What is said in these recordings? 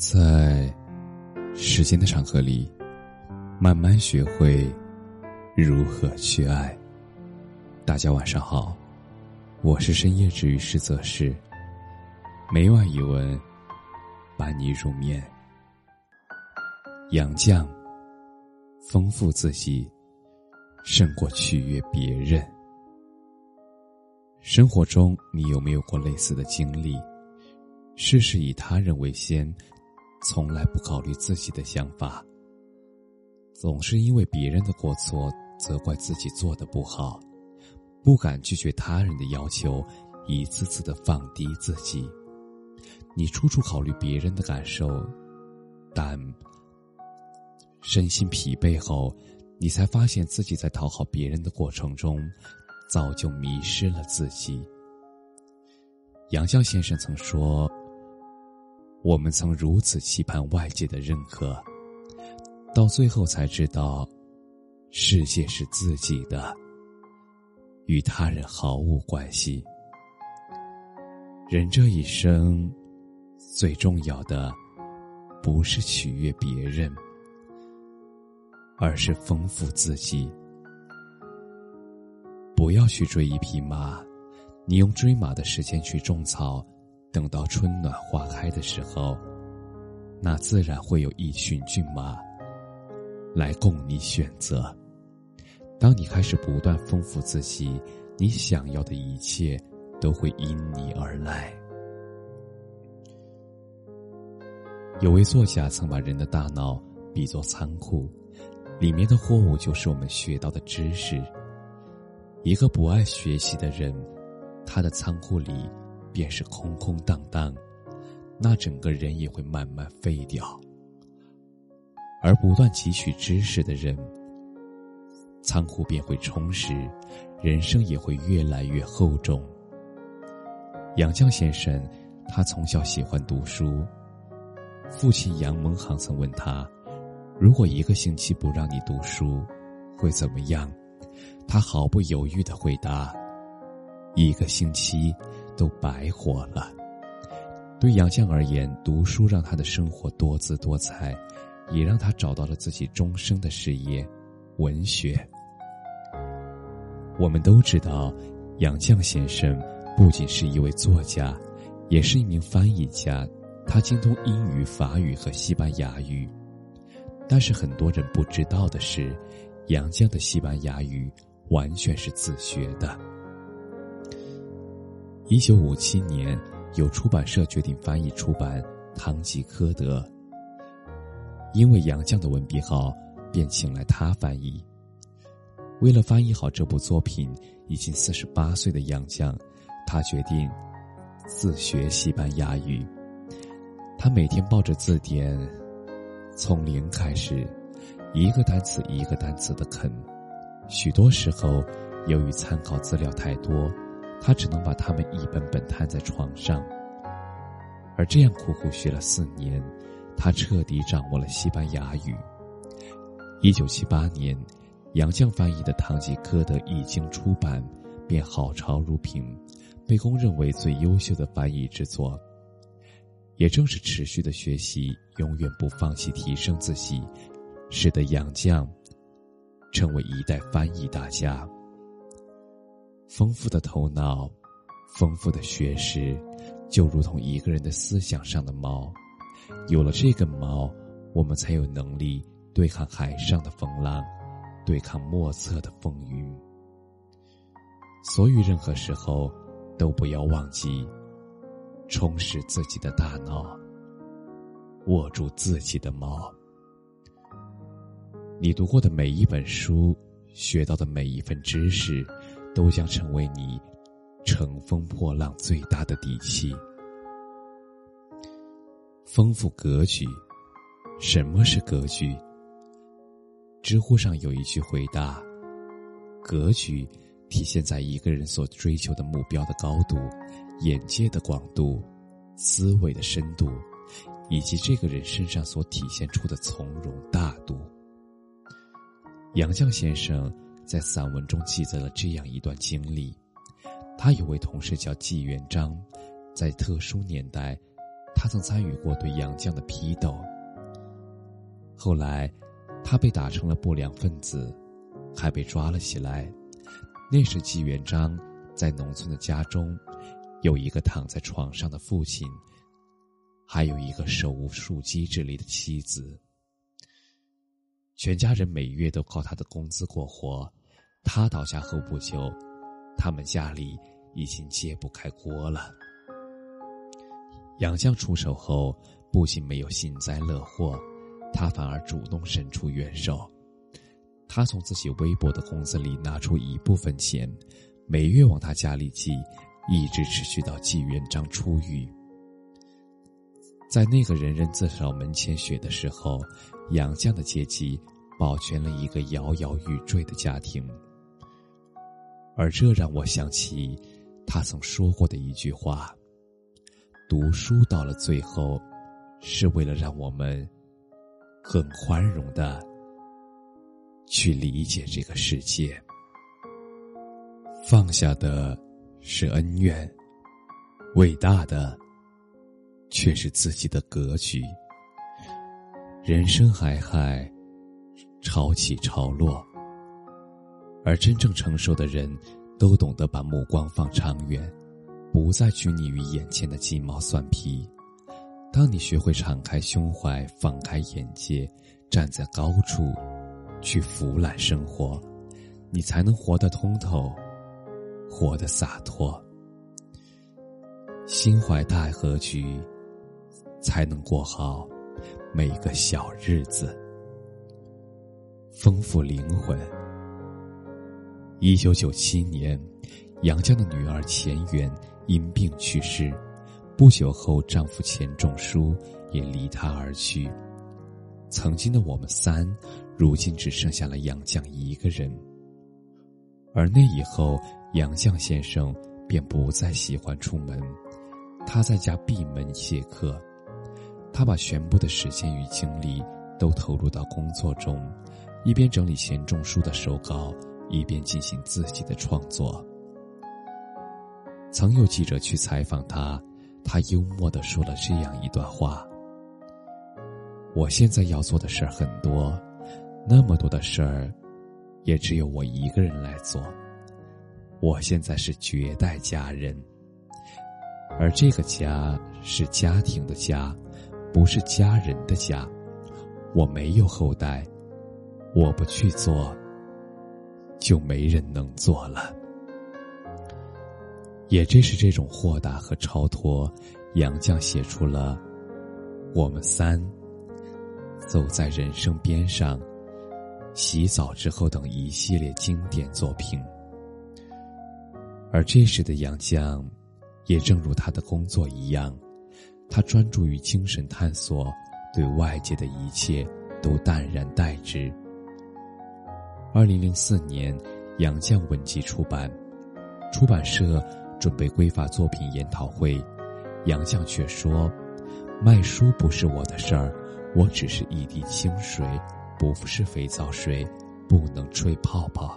在时间的长河里，慢慢学会如何去爱。大家晚上好，我是深夜治愈师泽是，每晚一文伴你入眠。杨绛，丰富自己，胜过取悦别人。生活中，你有没有过类似的经历？事事以他人为先。从来不考虑自己的想法，总是因为别人的过错责怪自己做的不好，不敢拒绝他人的要求，一次次的放低自己。你处处考虑别人的感受，但身心疲惫后，你才发现自己在讨好别人的过程中，早就迷失了自己。杨绛先生曾说。我们曾如此期盼外界的认可，到最后才知道，世界是自己的，与他人毫无关系。人这一生，最重要的，不是取悦别人，而是丰富自己。不要去追一匹马，你用追马的时间去种草。等到春暖花开的时候，那自然会有一群骏马来供你选择。当你开始不断丰富自己，你想要的一切都会因你而来。有位作家曾把人的大脑比作仓库，里面的货物就是我们学到的知识。一个不爱学习的人，他的仓库里。便是空空荡荡，那整个人也会慢慢废掉。而不断汲取知识的人，仓库便会充实，人生也会越来越厚重。杨绛先生，他从小喜欢读书，父亲杨蒙航曾问他：“如果一个星期不让你读书，会怎么样？”他毫不犹豫的回答：“一个星期。”都白活了。对杨绛而言，读书让他的生活多姿多彩，也让他找到了自己终生的事业——文学。我们都知道，杨绛先生不仅是一位作家，也是一名翻译家，他精通英语、法语和西班牙语。但是很多人不知道的是，杨绛的西班牙语完全是自学的。一九五七年，有出版社决定翻译出版《堂吉诃德》。因为杨绛的文笔好，便请来他翻译。为了翻译好这部作品，已经四十八岁的杨绛，他决定自学西班牙语。他每天抱着字典，从零开始，一个单词一个单词的啃。许多时候，由于参考资料太多。他只能把他们一本本摊在床上，而这样苦苦学了四年，他彻底掌握了西班牙语。一九七八年，杨绛翻译的《堂吉诃德》一经出版，便好潮如萍，被公认为最优秀的翻译之作。也正是持续的学习，永远不放弃提升自己，使得杨绛成为一代翻译大家。丰富的头脑，丰富的学识，就如同一个人的思想上的锚。有了这根锚，我们才有能力对抗海上的风浪，对抗莫测的风云。所以，任何时候都不要忘记充实自己的大脑，握住自己的锚。你读过的每一本书，学到的每一份知识。都将成为你乘风破浪最大的底气。丰富格局，什么是格局？知乎上有一句回答：格局体现在一个人所追求的目标的高度、眼界的广度、思维的深度，以及这个人身上所体现出的从容大度。杨绛先生。在散文中记载了这样一段经历：他有位同事叫纪元璋，在特殊年代，他曾参与过对杨绛的批斗。后来，他被打成了不良分子，还被抓了起来。那时，纪元璋在农村的家中，有一个躺在床上的父亲，还有一个手无缚鸡之力的妻子。全家人每月都靠他的工资过活。他倒下后不久，他们家里已经揭不开锅了。杨绛出手后，不仅没有幸灾乐祸，他反而主动伸出援手。他从自己微薄的工资里拿出一部分钱，每月往他家里寄，一直持续到纪元璋出狱。在那个人人自扫门前雪的时候，杨绛的阶级保全了一个摇摇欲坠的家庭。而这让我想起，他曾说过的一句话：“读书到了最后，是为了让我们很宽容的去理解这个世界。放下的是恩怨，伟大的却是自己的格局。人生海海，潮起潮落。”而真正成熟的人，都懂得把目光放长远，不再拘泥于眼前的鸡毛蒜皮。当你学会敞开胸怀、放开眼界，站在高处，去俯览生活，你才能活得通透，活得洒脱。心怀大格局，才能过好每个小日子，丰富灵魂。一九九七年，杨绛的女儿钱媛因病去世，不久后，丈夫钱钟书也离她而去。曾经的我们三，如今只剩下了杨绛一个人。而那以后，杨绛先生便不再喜欢出门，他在家闭门谢客，他把全部的时间与精力都投入到工作中，一边整理钱钟书的手稿。一边进行自己的创作。曾有记者去采访他，他幽默的说了这样一段话：“我现在要做的事儿很多，那么多的事儿，也只有我一个人来做。我现在是绝代佳人，而这个家是家庭的家，不是家人的家。我没有后代，我不去做。”就没人能做了。也正是这种豁达和超脱，杨绛写出了《我们三》《走在人生边上》《洗澡之后》等一系列经典作品。而这时的杨绛，也正如他的工作一样，他专注于精神探索，对外界的一切都淡然待之。二零零四年，杨绛文集出版，出版社准备规划作品研讨会，杨绛却说：“卖书不是我的事儿，我只是一滴清水，不是肥皂水，不能吹泡泡。”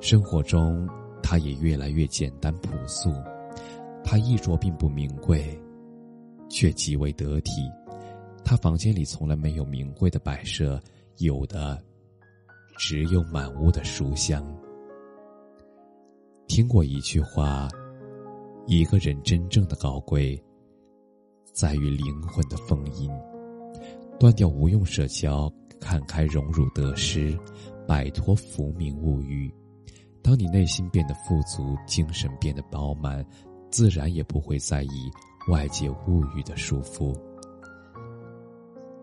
生活中，他也越来越简单朴素，他衣着并不名贵，却极为得体。他房间里从来没有名贵的摆设，有的。只有满屋的书香。听过一句话：一个人真正的高贵，在于灵魂的丰盈。断掉无用社交，看开荣辱得失，摆脱浮名物欲。当你内心变得富足，精神变得饱满，自然也不会在意外界物欲的束缚。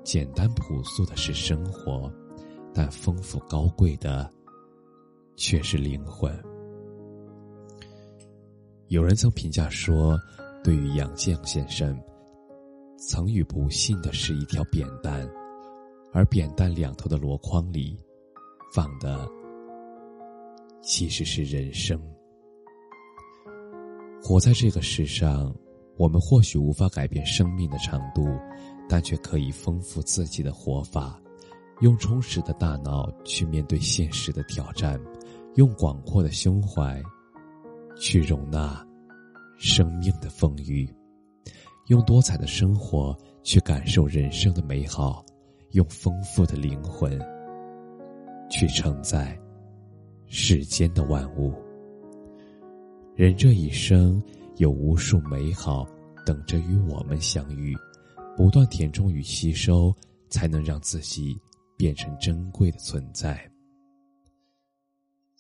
简单朴素的是生活。但丰富高贵的，却是灵魂。有人曾评价说，对于杨绛先生，曾与不幸的是一条扁担，而扁担两头的箩筐里，放的其实是人生。活在这个世上，我们或许无法改变生命的长度，但却可以丰富自己的活法。用充实的大脑去面对现实的挑战，用广阔的胸怀去容纳生命的风雨。用多彩的生活去感受人生的美好，用丰富的灵魂去承载世间的万物。人这一生有无数美好等着与我们相遇，不断填充与吸收，才能让自己变成珍贵的存在。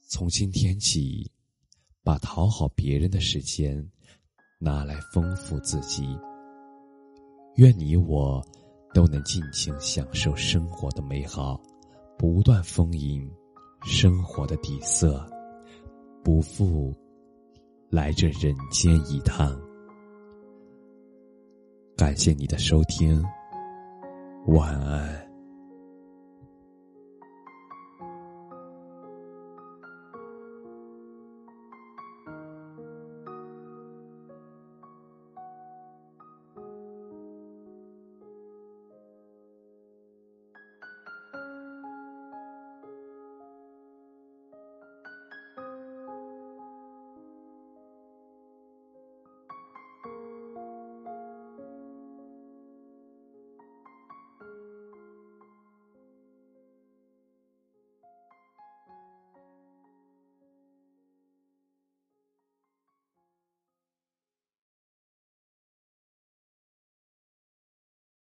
从今天起，把讨好别人的时间拿来丰富自己。愿你我都能尽情享受生活的美好，不断丰盈生活的底色，不负来这人间一趟。感谢你的收听，晚安。